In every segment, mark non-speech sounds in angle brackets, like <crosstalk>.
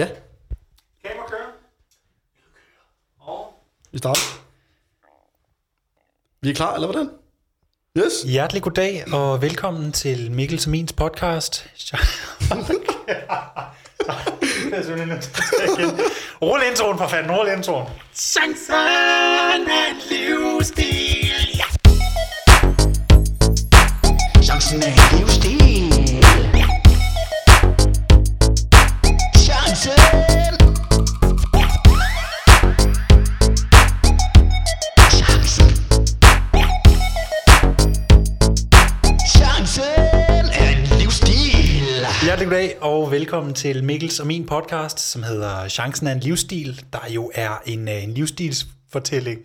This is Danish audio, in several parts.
Ja, Kamera kører. Og vi starter. Vi er klar, eller hvordan? Yes. Hjertelig goddag og velkommen til Mikkel Semins podcast. <laughs> Rul introen for fanden, rul introen. Chancen er en livsstil. Ja. Chancen er en livsstil. Hjertelig goddag og velkommen til Mikkels og min podcast, som hedder Chancen er en livsstil, der jo er en, øh, en livsstilsfortælling.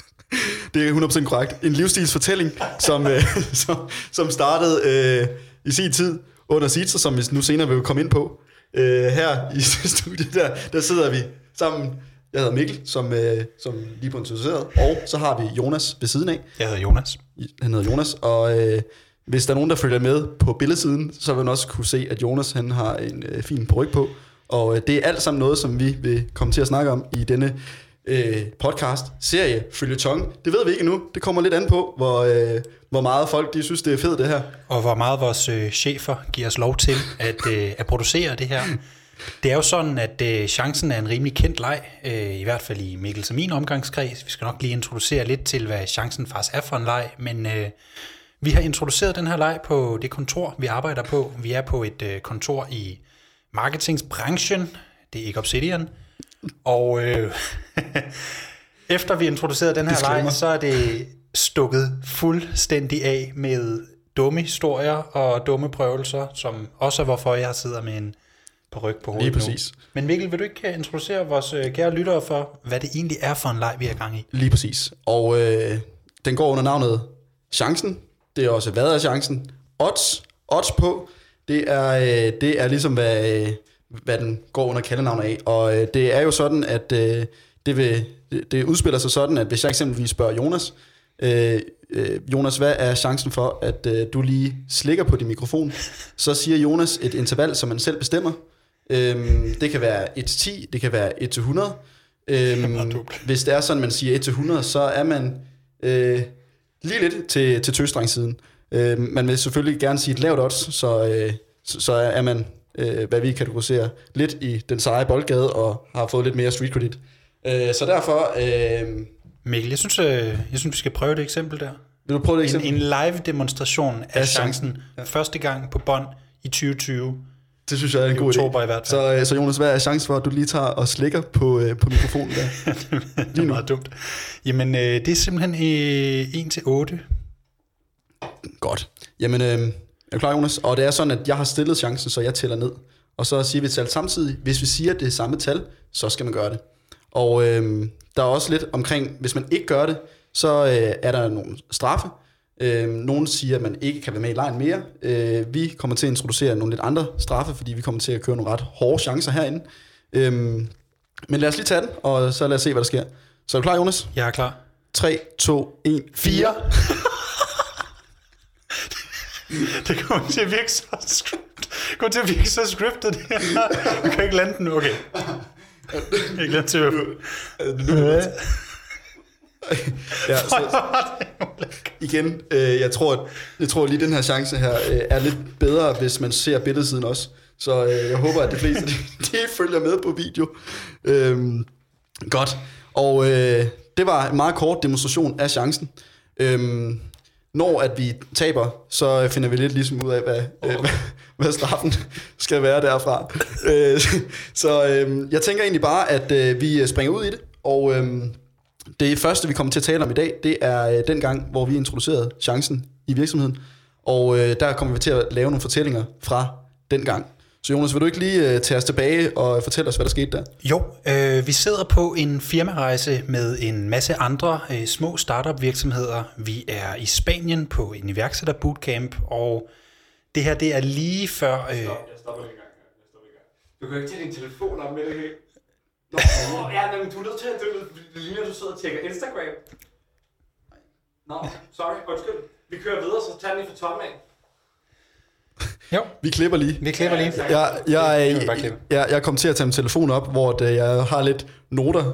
<laughs> Det er 100% korrekt. En livsstilsfortælling, som, øh, <laughs> som, som startede øh, i sin tid under Sitzer, som vi nu senere vil komme ind på. Øh, her i <laughs> studiet, der, der sidder vi sammen. Jeg hedder Mikkel, som, øh, som lige blev introduceret. Og så har vi Jonas ved siden af. Jeg hedder Jonas. Han hedder Jonas, og øh, hvis der er nogen, der følger med på billedsiden, så vil man også kunne se, at Jonas han har en øh, fin peruk på. Og øh, det er alt sammen noget, som vi vil komme til at snakke om i denne øh, podcast, serie, følgetong. Det ved vi ikke endnu. Det kommer lidt an på, hvor, øh, hvor meget folk de synes, det er fedt det her. Og hvor meget vores øh, chefer giver os lov til at, øh, at producere det her. Det er jo sådan, at øh, chancen er en rimelig kendt leg, øh, i hvert fald i Mikkels og min omgangskreds. Vi skal nok lige introducere lidt til, hvad chancen faktisk er for en leg, men øh, vi har introduceret den her leg på det kontor, vi arbejder på. Vi er på et øh, kontor i marketingsbranchen, det er ikke Obsidian, og øh, <laughs> efter vi introducerede den her leg, så er det stukket fuldstændig af med dumme historier og dumme prøvelser, som også er hvorfor jeg sidder med en på ryg på hovedet Lige præcis. Nu. Men Mikkel, vil du ikke introducere vores øh, kære lyttere for, hvad det egentlig er for en leg, vi er gang i? Lige præcis. Og øh, den går under navnet Chancen. Det er også, hvad er chancen? Odds. Odds på. Det er, øh, det er ligesom, hvad, øh, hvad den går under kaldenavn af. Og øh, det er jo sådan, at øh, det, vil, det, det udspiller sig sådan, at hvis jeg eksempelvis spørger Jonas, øh, øh, Jonas, hvad er chancen for, at øh, du lige slikker på din mikrofon? <laughs> Så siger Jonas et interval, som man selv bestemmer. Øhm, det kan være 1-10, det kan være 1-100. Øhm, <laughs> hvis det er sådan, man siger 1-100, så er man øh, lige lidt til, til tøstrengsiden. Øh, man vil selvfølgelig gerne sige et lavt odds, så, øh, så, så er man, øh, hvad vi kategoriserer, lidt i den seje boldgade og har fået lidt mere street credit. Øh, så derfor, øh, Mikkel, jeg synes, øh, jeg synes, vi skal prøve det eksempel der. vil du prøve det En, eksempel? en live demonstration af Af chancen. chancen, Ja. Første gang på bånd i 2020. Det synes jeg er en god idé. i hvert fald. Så, øh, så Jonas, hvad er chancen for, at du lige tager og slikker på, øh, på mikrofonen der? <laughs> det er meget dumt. Jamen, øh, det er simpelthen øh, 1 til 8. Godt. Jamen, øh, er du klar, Jonas? Og det er sådan, at jeg har stillet chancen, så jeg tæller ned. Og så siger vi tal samtidig. Hvis vi siger, det samme tal, så skal man gøre det. Og øh, der er også lidt omkring, hvis man ikke gør det, så øh, er der nogle straffe. Øh, nogen siger, at man ikke kan være med i lejen mere. Øh, vi kommer til at introducere nogle lidt andre straffe, fordi vi kommer til at køre nogle ret hårde chancer herinde. Øh, men lad os lige tage den, og så lad os se, hvad der sker. Så er du klar, Jonas? Jeg er klar. 3, 2, 1, 4. Det kommer til at virke så script. Det kommer til at virke så scriptet, det her. Du kan ikke lande den nu. Okay. Jeg lande til at <laughs> Ja, <laughs> så, igen, øh, jeg, tror, jeg tror lige den her chance her øh, er lidt bedre, hvis man ser billedsiden også. Så øh, jeg håber, at de fleste de, <laughs> de følger med på video. Øhm, godt. Og øh, det var en meget kort demonstration af chancen. Øhm, når at vi taber, så finder vi lidt ligesom ud af, hvad, øh, hvad, hvad straffen skal være derfra. øh, så øh, jeg tænker egentlig bare, at øh, vi springer ud i det, og øh, det første, vi kommer til at tale om i dag, det er øh, den gang, hvor vi introducerede chancen i virksomheden. Og øh, der kommer vi til at lave nogle fortællinger fra den gang. Så Jonas, vil du ikke lige øh, tage os tilbage og fortælle os, hvad der skete der? Jo, øh, vi sidder på en firmarejse med en masse andre øh, små startup virksomheder. Vi er i Spanien på en iværksætter bootcamp, og det her det er lige før... Øh, Jeg stopper lige i gang. Jeg stopper i gang. Du kan ikke tage din telefon op med det her. Nå, ja, men du er nødt til at... Det, det ligner, at du sidder og tjekker Instagram. Nå, sorry, undskyld. Vi kører videre, så tag den lige fra toppen af. Jo, Vi klipper lige. vi klipper lige. Jeg, jeg, klippe. jeg, jeg kom til at tage min telefon op, hvor det, jeg har lidt noter,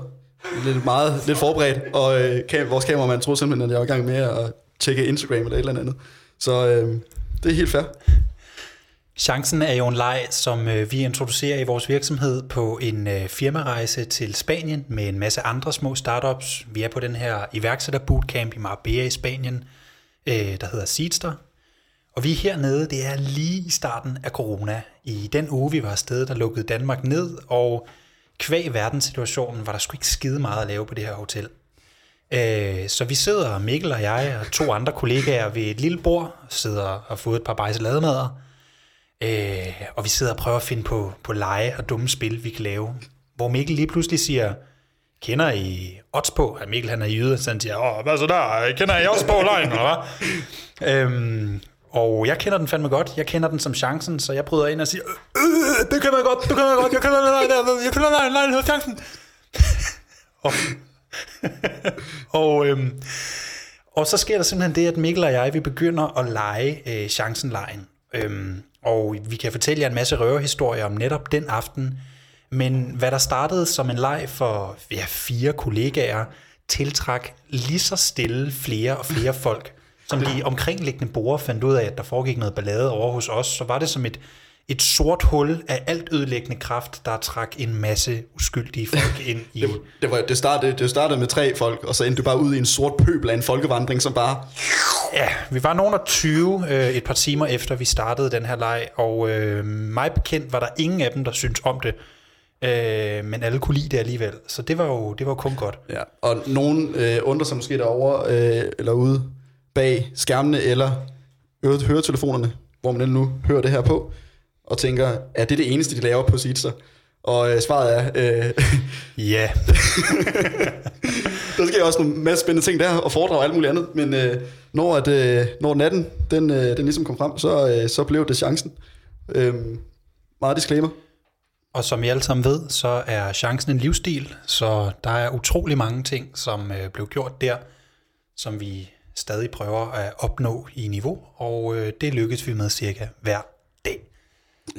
lidt meget, lidt forberedt, og øh, kam, vores kameramand troede simpelthen, at jeg var i gang med at tjekke Instagram eller et eller andet. Så øh, det er helt fair. Chancen er jo en leg, som øh, vi introducerer i vores virksomhed på en øh, firmarejse til Spanien med en masse andre små startups. Vi er på den her iværksætter bootcamp i Marbella i Spanien, øh, der hedder Seedster. Og vi er hernede, det er lige i starten af corona. I den uge, vi var afsted, der lukkede Danmark ned, og kvæg verdenssituationen var der sgu ikke skide meget at lave på det her hotel. Så vi sidder, Mikkel og jeg og to andre kollegaer ved et lille bord, sidder og har fået et par bajse lademader, Øh, og vi sidder og prøver at finde på, på lege og dumme spil, vi kan lave. Hvor Mikkel lige pludselig siger, kender I odds på? At Mikkel han er jyde, så han siger, åh, hvad så der? Kender I odds på lejen, eller hvad? øhm, og jeg kender den fandme godt. Jeg kender den som chancen, så jeg bryder ind og siger, øh, det kender jeg godt, det kender jeg godt, jeg kender lejen, jeg kender den, lejen hedder chancen. <laughs> og, og, øhm, og så sker der simpelthen det, at Mikkel og jeg, vi begynder at lege øh, chancen-lejen. Øhm, og vi kan fortælle jer en masse røverhistorier om netop den aften. Men hvad der startede som en leg for ja, fire kollegaer, tiltrak lige så stille flere og flere folk. Som de omkringliggende borgere fandt ud af, at der foregik noget ballade over hos os, så var det som et, et sort hul af alt ødelæggende kraft, der trak en masse uskyldige folk ind i... Det, det, var, det, startede, det startede med tre folk, og så endte du bare ud i en sort pøbel af en folkevandring, som bare... Ja, vi var nogen af 20 øh, et par timer efter vi startede den her leg, og øh, mig bekendt var der ingen af dem, der syntes om det. Øh, men alle kunne lide det alligevel, så det var jo, det var kun godt. Ja, og nogen øh, undrer sig måske derovre, øh, eller ude bag skærmene, eller øre- høretelefonerne, hvor man nu hører det her på, og tænker, er det det eneste, de laver på Seedster? Og øh, svaret er, øh, <laughs> Ja, <laughs> der sker også nogle masse spændende ting der, og foredrag og alt muligt andet, men øh, når, at, øh, når natten, den, øh, den ligesom kom frem, så, øh, så blev det chancen. Øh, meget disclaimer. og som I alle sammen ved, så er chancen en livsstil, så der er utrolig mange ting, som øh, blev gjort der, som vi stadig prøver at opnå i niveau, og øh, det lykkes vi med cirka hver.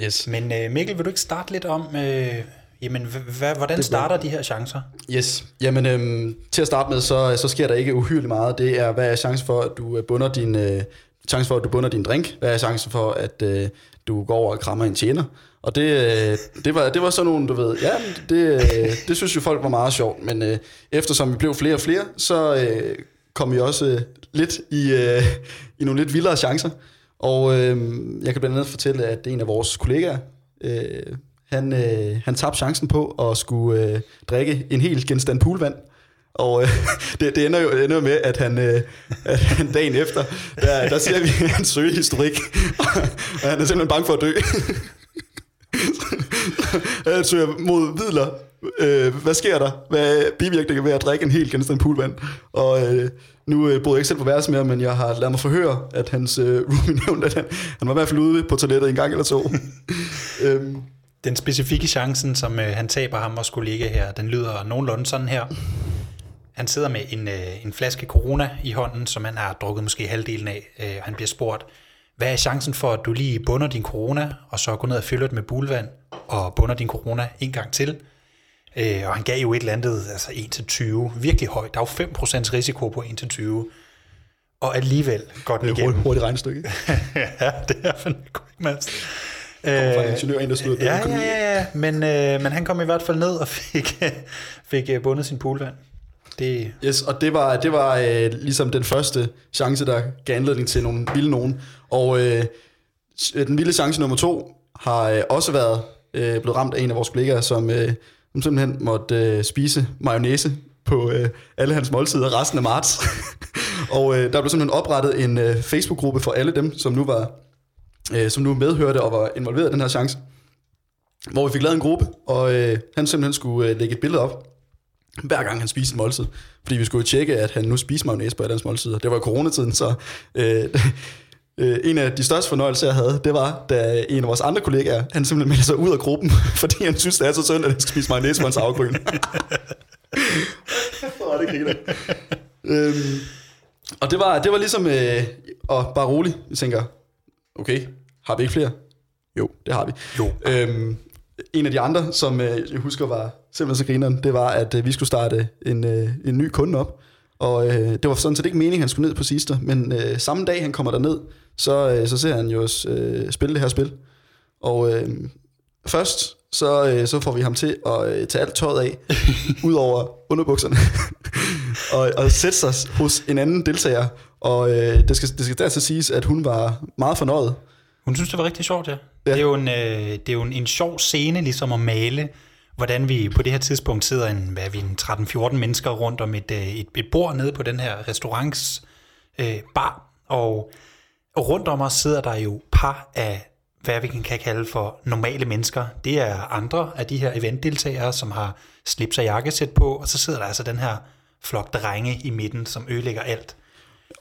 Yes. Men øh, Mikkel, vil du ikke starte lidt om, øh, jamen, hvordan starter de her chancer? Yes. Jamen, øhm, til at starte med, så, så sker der ikke uhyrligt meget. Det er, hvad er chancen for, at du øh, bunder din, øh, chance for, at du bunder din drink? Hvad er chancen for, at øh, du går over og krammer en tjener? Og det, øh, det, var, det var sådan nogle, du ved, ja, det, øh, det synes jo folk var meget sjovt, men øh, eftersom vi blev flere og flere, så øh, kom vi også øh, lidt i, øh, i nogle lidt vildere chancer. Og øh, jeg kan blandt andet fortælle, at en af vores kollegaer, øh, han, øh, han tabte chancen på at skulle øh, drikke en hel genstand poolvand. Og øh, <laughs> det, det ender jo ender med, at han, øh, at han dagen efter, der, der ser vi <laughs> hans søgehistorik, og, <laughs> og han er simpelthen bange for at dø. Han søger mod vidler. Øh, hvad sker der? Hvad er bivirkninger ved at drikke en hel genstand poolvand? Og øh, nu øh, boede jeg ikke selv på værelse mere, men jeg har ladet mig forhøre, at hans øh, <laughs> roomie nævnte, at han, han var i hvert fald ude på toilettet en gang eller to. <laughs> øhm, Den specifikke chancen, som øh, han taber ham og skulle ligge her, den lyder nogenlunde sådan her. Han sidder med en, øh, en flaske corona i hånden, som han har drukket måske halvdelen af. Øh, han bliver spurgt, hvad er chancen for, at du lige bunder din corona, og så går ned og fylder det med bulvand, og bunder din corona en gang til? Øh, og han gav jo et eller andet, altså 1-20, virkelig højt. Der er jo 5% risiko på 1-20. Og alligevel går den det er igennem. hurtigt, regnestykke. <laughs> ja, det er fandme quick, Mads. Fra en ingeniør, en der stod Ja, ja, ja, ja. Men, øh, men han kom i hvert fald ned og <laughs> fik, fik øh, bundet sin poolvand. Det, Yes, og det var, det var øh, ligesom den første chance, der gav anledning til nogle vilde nogen. Og øh, den vilde chance nummer to har øh, også været øh, blevet ramt af en af vores kollegaer, som, øh, som simpelthen måtte øh, spise mayonnaise på øh, alle hans måltider resten af marts. <laughs> og øh, der blev simpelthen oprettet en øh, Facebook-gruppe for alle dem, som nu var øh, som nu medhørte og var involveret i den her chance. Hvor vi fik lavet en gruppe, og øh, han simpelthen skulle øh, lægge et billede op, hver gang han spiste en måltid. Fordi vi skulle tjekke, at han nu spiste mayonnaise på alle hans måltider. Det var i coronatiden, så øh, øh, en af de største fornøjelser, jeg havde, det var, da en af vores andre kollegaer, han simpelthen meldte sig ud af gruppen, <laughs> fordi han synes, det er så synd, at han skal spise mayonnaise på hans afgryn. Åh, <laughs> det griner. øhm, og det var, det var ligesom, øh, og bare roligt, vi tænker, okay, har vi ikke flere? Jo, det har vi. Jo. Øhm, en af de andre, som øh, jeg husker var simpelthen så grineren, det var, at øh, vi skulle starte en, øh, en ny kunde op. Og øh, det var sådan set ikke meningen, han skulle ned på Sister, men øh, samme dag, han kommer derned, så, øh, så ser han jo os øh, spille det her spil. Og øh, først, så, øh, så får vi ham til at øh, tage alt tøjet af, <laughs> ud over underbukserne, <laughs> og, og sætte sig hos en anden deltager. Og øh, det, skal, det skal dertil siges, at hun var meget fornøjet. Hun synes, det var rigtig sjovt. Ja. ja. Det er jo, en, øh, det er jo en, en sjov scene, ligesom at male, hvordan vi på det her tidspunkt sidder en, hvad er vi, en 13-14 mennesker rundt om et, øh, et, et bord nede på den her restaurants øh, bar, og, og rundt om os sidder der jo par af, hvad vi kan kalde for normale mennesker. Det er andre af de her eventdeltagere, som har slips og jakkesæt på, og så sidder der altså den her flok drenge i midten, som ødelægger alt.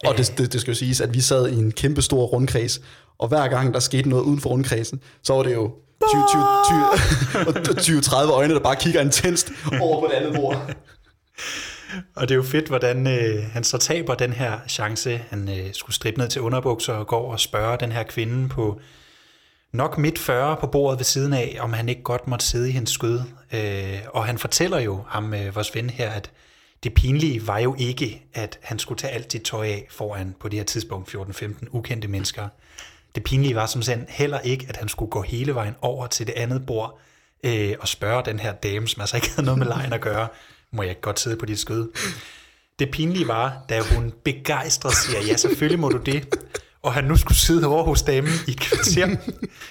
Og det, det, det skal jo siges, at vi sad i en kæmpe stor rundkreds, og hver gang der skete noget uden for rundkredsen, så var det jo 20-30 øjne, der bare kigger intenst over på det andet bord. Og det er jo fedt, hvordan øh, han så taber den her chance. Han øh, skulle strippe ned til underbukser og gå og spørge den her kvinde på nok midt 40 på bordet ved siden af, om han ikke godt måtte sidde i hendes skød. Øh, og han fortæller jo ham, øh, vores ven her, at det pinlige var jo ikke, at han skulle tage alt sit tøj af foran på det her tidspunkt 14-15 ukendte mennesker. Det pinlige var som sådan heller ikke, at han skulle gå hele vejen over til det andet bord øh, og spørge den her dame, som altså ikke havde noget med lejen at gøre, må jeg ikke godt sidde på dit skød. Det pinlige var, da hun begejstret siger, ja selvfølgelig må du det, og han nu skulle sidde over hos damen i et kvarter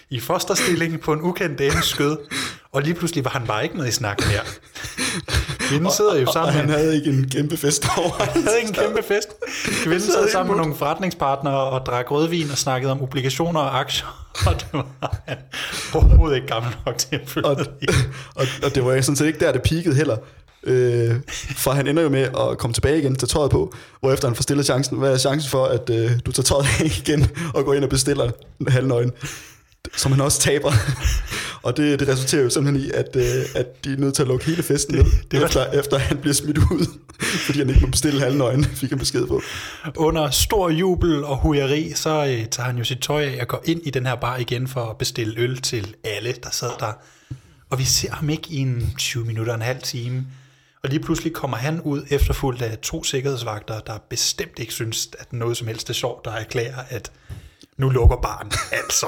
i fosterstilling på en ukendt dames skød, og lige pludselig var han bare ikke med i snakken her. Kvinden sidder jo Og sammen han med havde ikke en kæmpe fest over. <laughs> han havde en kæmpe fest. Kvinden sad sammen med nogle forretningspartnere og drak rødvin og snakkede om obligationer og aktier. <laughs> Og det var han overhovedet ikke gammel nok til at følge og, <laughs> og, og det var sådan set ikke der, det peakede heller. Øh, for han ender jo med at komme tilbage igen, tage tøjet på, hvorefter han får stillet chancen. Hvad er chancen for, at øh, du tager tøjet af igen og går ind og bestiller halvnøgen? Som han også taber. <laughs> og det, det resulterer jo simpelthen i, at, øh, at de er nødt til at lukke hele festen ned, det var- efter, efter han bliver smidt ud. <laughs> fordi han ikke må bestille halvnøgen, <laughs> fik han besked på. Under stor jubel og hujeri, så øh, tager han jo sit tøj af og går ind i den her bar igen for at bestille øl til alle, der sad der. Og vi ser ham ikke i en 20 minutter, en halv time. Og lige pludselig kommer han ud efterfulgt af to sikkerhedsvagter, der bestemt ikke synes, at noget som helst er sjovt, der erklærer, at nu lukker baren altså.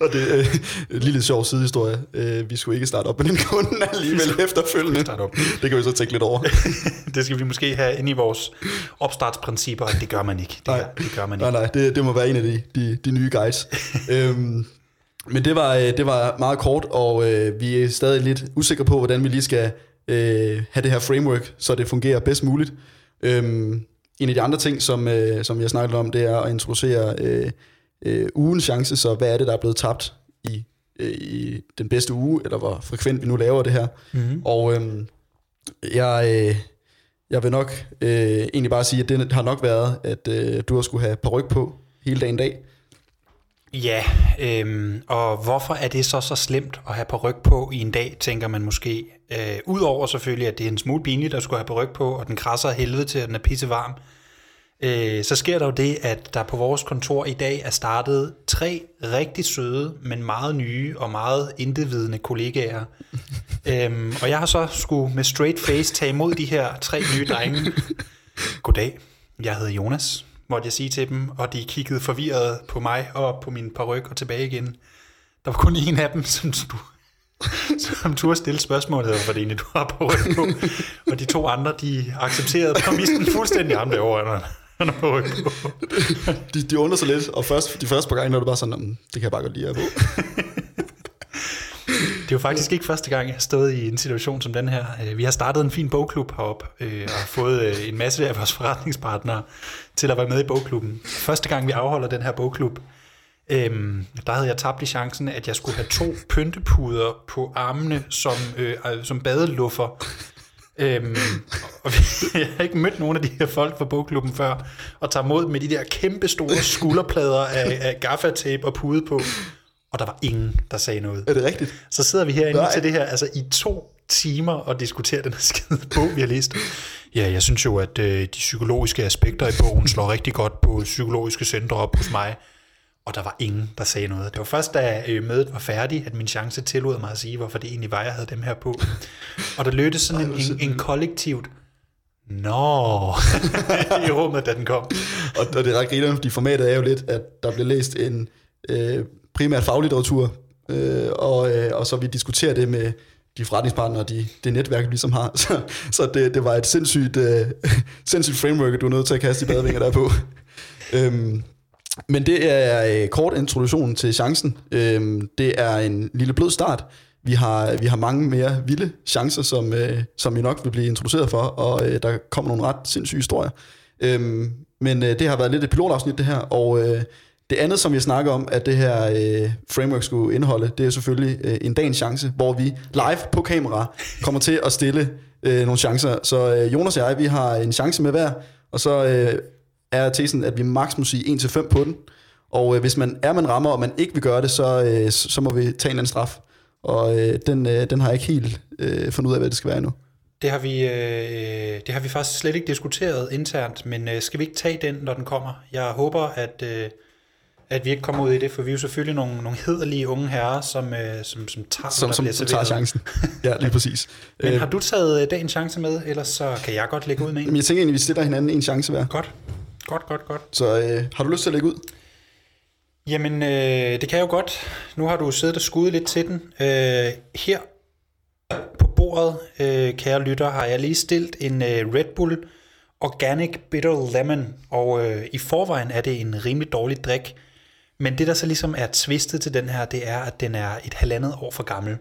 Og det er øh, en lille sjov sidehistorie. Øh, vi skulle ikke starte op med den kunde alligevel efterfølgende. starte op. Det kan vi så tænke lidt over. <laughs> det skal vi måske have ind i vores opstartsprincipper, at det gør man ikke. Det, Nej. nej, det gør man Nej, ikke. nej, det, det må være en af de, de, de nye guys. <laughs> øhm, men det var, øh, det var meget kort, og øh, vi er stadig lidt usikre på, hvordan vi lige skal øh, have det her framework, så det fungerer bedst muligt. Øhm, en af de andre ting, som, øh, som har snakket om, det er at introducere øh, øh, ugens chance, så hvad er det, der er blevet tabt i, øh, i den bedste uge, eller hvor frekvent vi nu laver det her. Mm-hmm. Og øhm, jeg, øh, jeg vil nok øh, egentlig bare sige, at det har nok været, at øh, du har skulle have paryk på hele dagen dag. Ja, øhm, og hvorfor er det så så slemt at have ryg på i en dag, tænker man måske. Øh, Udover selvfølgelig, at det er en smule pinligt at skulle have ryg på, og den krasser helvede til, at den er pisse varm. Øh, så sker der jo det, at der på vores kontor i dag er startet tre rigtig søde, men meget nye og meget intetvidende kollegaer. <laughs> øhm, og jeg har så skulle med straight face tage imod de her tre nye drenge. Goddag, jeg hedder Jonas, måtte jeg sige til dem, og de kiggede forvirret på mig og på min paryk og tilbage igen. Der var kun en af dem, som du som turde stille spørgsmålet, hvorfor det egentlig du har på ryg på. Og de to andre, de accepterede præmissen fuldstændig ham derovre. Han har på. <laughs> De, de undrer sig lidt, og først, de første par gange, der er det bare sådan, "Nå, det kan jeg bare godt lide at på. <laughs> Det er jo faktisk ikke første gang, jeg har stået i en situation som den her. Øh, Vi har startet en fin bogklub heroppe, øh, og har fået øh, en masse af vores forretningspartnere til at være med i bogklubben. Første gang, vi afholder den her bogklub, øhm, der havde jeg tabt i chancen, at jeg skulle have to pyntepuder på armene som, øh, som badeluffer. Øhm, og <laughs> jeg har ikke mødt nogen af de her folk fra bogklubben før, og tager mod med de der kæmpe store <laughs> skulderplader af, af gaffatape og pude på. Og der var ingen, der sagde noget. Er det rigtigt? Så sidder vi herinde Nej. til det her, altså i to timer og diskuterer den her skide bog, vi har læst. Ja, jeg synes jo, at øh, de psykologiske aspekter i bogen slår rigtig godt på psykologiske centre op hos mig. Og der var ingen, der sagde noget. Det var først, da øh, mødet var færdigt, at min chance tillod mig at sige, hvorfor det egentlig var, jeg havde dem her på. Og der lødte sådan en, en, en kollektivt, Nå, <laughs> i rummet, da den kom. Og, og det er ret grinerende, fordi formatet er jo lidt, at der bliver læst en øh, primært faglitteratur, øh, og, øh, og så vi diskuterer det med de forretningspartnere, de, det netværk, vi ligesom har. <laughs> Så, så det, det var et sindssygt, øh, <laughs> sindssygt framework, du er nødt til at kaste de badevinger der på. øhm, men det er øh, kort introduktion til chancen. Øhm, det er en lille blød start. Vi har, vi har mange mere vilde chancer, som, øh, som I nok vil blive introduceret for, og øh, der kommer nogle ret sindssyge historier. Øhm, men øh, det har været lidt et pilotafsnit det her, og øh, det andet, som vi snakker om, at det her øh, framework skulle indeholde, det er selvfølgelig øh, en dagens chance, hvor vi live på kamera kommer til at stille øh, nogle chancer. Så øh, Jonas og jeg, vi har en chance med hver, og så øh, er tesen, at vi maks må sige 1-5 på den. Og øh, hvis man er man rammer, og man ikke vil gøre det, så, øh, så må vi tage en anden straf. Og øh, den, øh, den har jeg ikke helt øh, fundet ud af, hvad det skal være endnu. Det har, vi, øh, det har vi faktisk slet ikke diskuteret internt, men øh, skal vi ikke tage den, når den kommer? Jeg håber, at, øh, at vi ikke kommer ud i det, for vi er jo selvfølgelig nogle, nogle hederlige unge herrer, som, øh, som, som tager, Som, som, som tager chancen. Ja, lige præcis. <laughs> Men Øh, har du taget øh, dagens chance med, ellers så kan jeg godt lægge ud med en. men jeg tænker egentlig, vi stiller hinanden en chance hver. Godt, godt, godt, godt. Så øh, har du lyst til at lægge ud? Jamen, øh, det kan jeg jo godt. Nu har du siddet og skudt lidt til den. Øh, her på bordet, øh, kære lytter, har jeg lige stillet en øh, Red Bull Organic Bitter Lemon, og øh, i forvejen er det en rimelig dårlig drik. Men det, der så ligesom er twistet til den her, det er, at den er et halvandet år for gammel.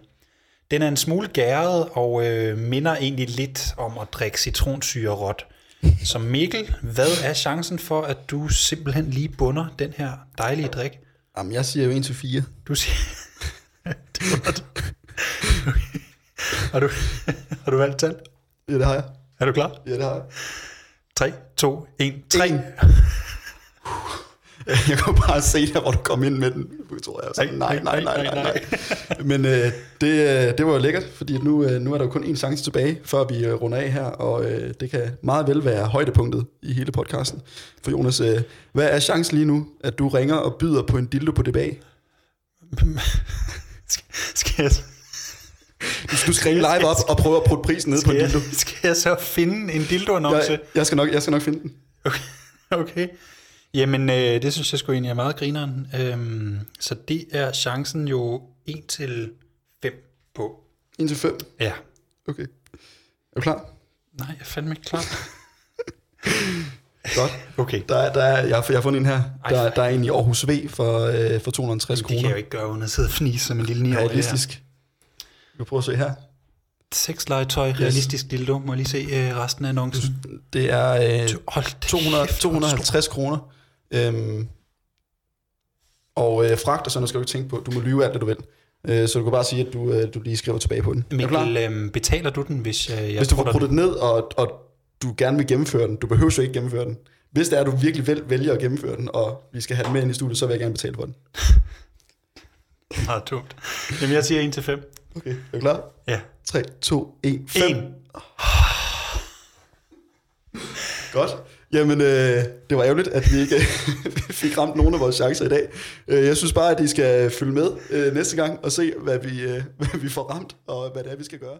Den er en smule gæret og øh, minder egentlig lidt om at drikke citronsyre råt. Så Mikkel, hvad er chancen for, at du simpelthen lige bunder den her dejlige drik? Jamen, jeg siger jo 1 til 4. Du siger... <laughs> det var. Okay. Har du, har du valgt tal? Ja, det har jeg. Er du klar? Ja, det har jeg. 3, 2, 1, 3. En. <laughs> Jeg kunne bare se der, hvor du kom ind med den. Jeg tror, jeg sådan, nej, nej, nej, nej, nej. <laughs> Men øh, det, øh, det var jo lækkert, fordi nu, øh, nu er der jo kun én chance tilbage, før vi øh, runder af her, og øh, det kan meget vel være højdepunktet i hele podcasten. For Jonas, øh, hvad er chancen lige nu, at du ringer og byder på en dildo på DBA? <laughs> Skal, jeg, Du, skal ringe live op og prøve at putte prisen ned på en dildo. skal jeg så finde en dildo-annonce? Jeg, jeg, skal nok, jeg skal nok finde den. Okay. okay. Jamen, øh, det synes jeg sgu egentlig er meget grineren. Øhm, så det er chancen jo 1 til 5 på. 1 til 5. Ja. Okay. Er du klar? Nej, jeg er fandme ikke klar. <laughs> Godt. Okay. Der, er- der er, jeg, har, jeg har fundet en her. Ej, Der, der er en i Aarhus V for, øh, for 260 Det kan jeg kroner. jo ikke gøre, uden at sidde og fnise som en lille 9 Realistisk. Vi kan prøve at se her. Sexlegetøj, realistisk dildo. Må jeg lige se øh, resten af annoncen. Det er øh, Hold da 200, kæft, hvor er det 250 kroner. Øhm, og øh, fragt og sådan noget skal du ikke tænke på. Du må lyve alt, det du vil. Øh, så du kan bare sige, at du, øh, du lige skriver tilbage på den. Mikkel, øhm, betaler du den, hvis øh, jeg Hvis du får den ned, og, og du gerne vil gennemføre den, du behøver jo ikke gennemføre den. Hvis det er, at du virkelig vel, vælger at gennemføre den, og vi skal have den med ind i studiet, så vil jeg gerne betale for den. den? <laughs> Meget dumt. Jamen, jeg siger 1 til 5. Okay, er du klar? Ja. 3, 2, 1, 5. 1. Godt. Jamen, øh, det var ærgerligt, at vi ikke <laughs> fik ramt nogen af vores chancer i dag. Øh, jeg synes bare, at I skal følge med øh, næste gang og se, hvad vi, øh, <laughs> hvad vi får ramt, og hvad det er, vi skal gøre.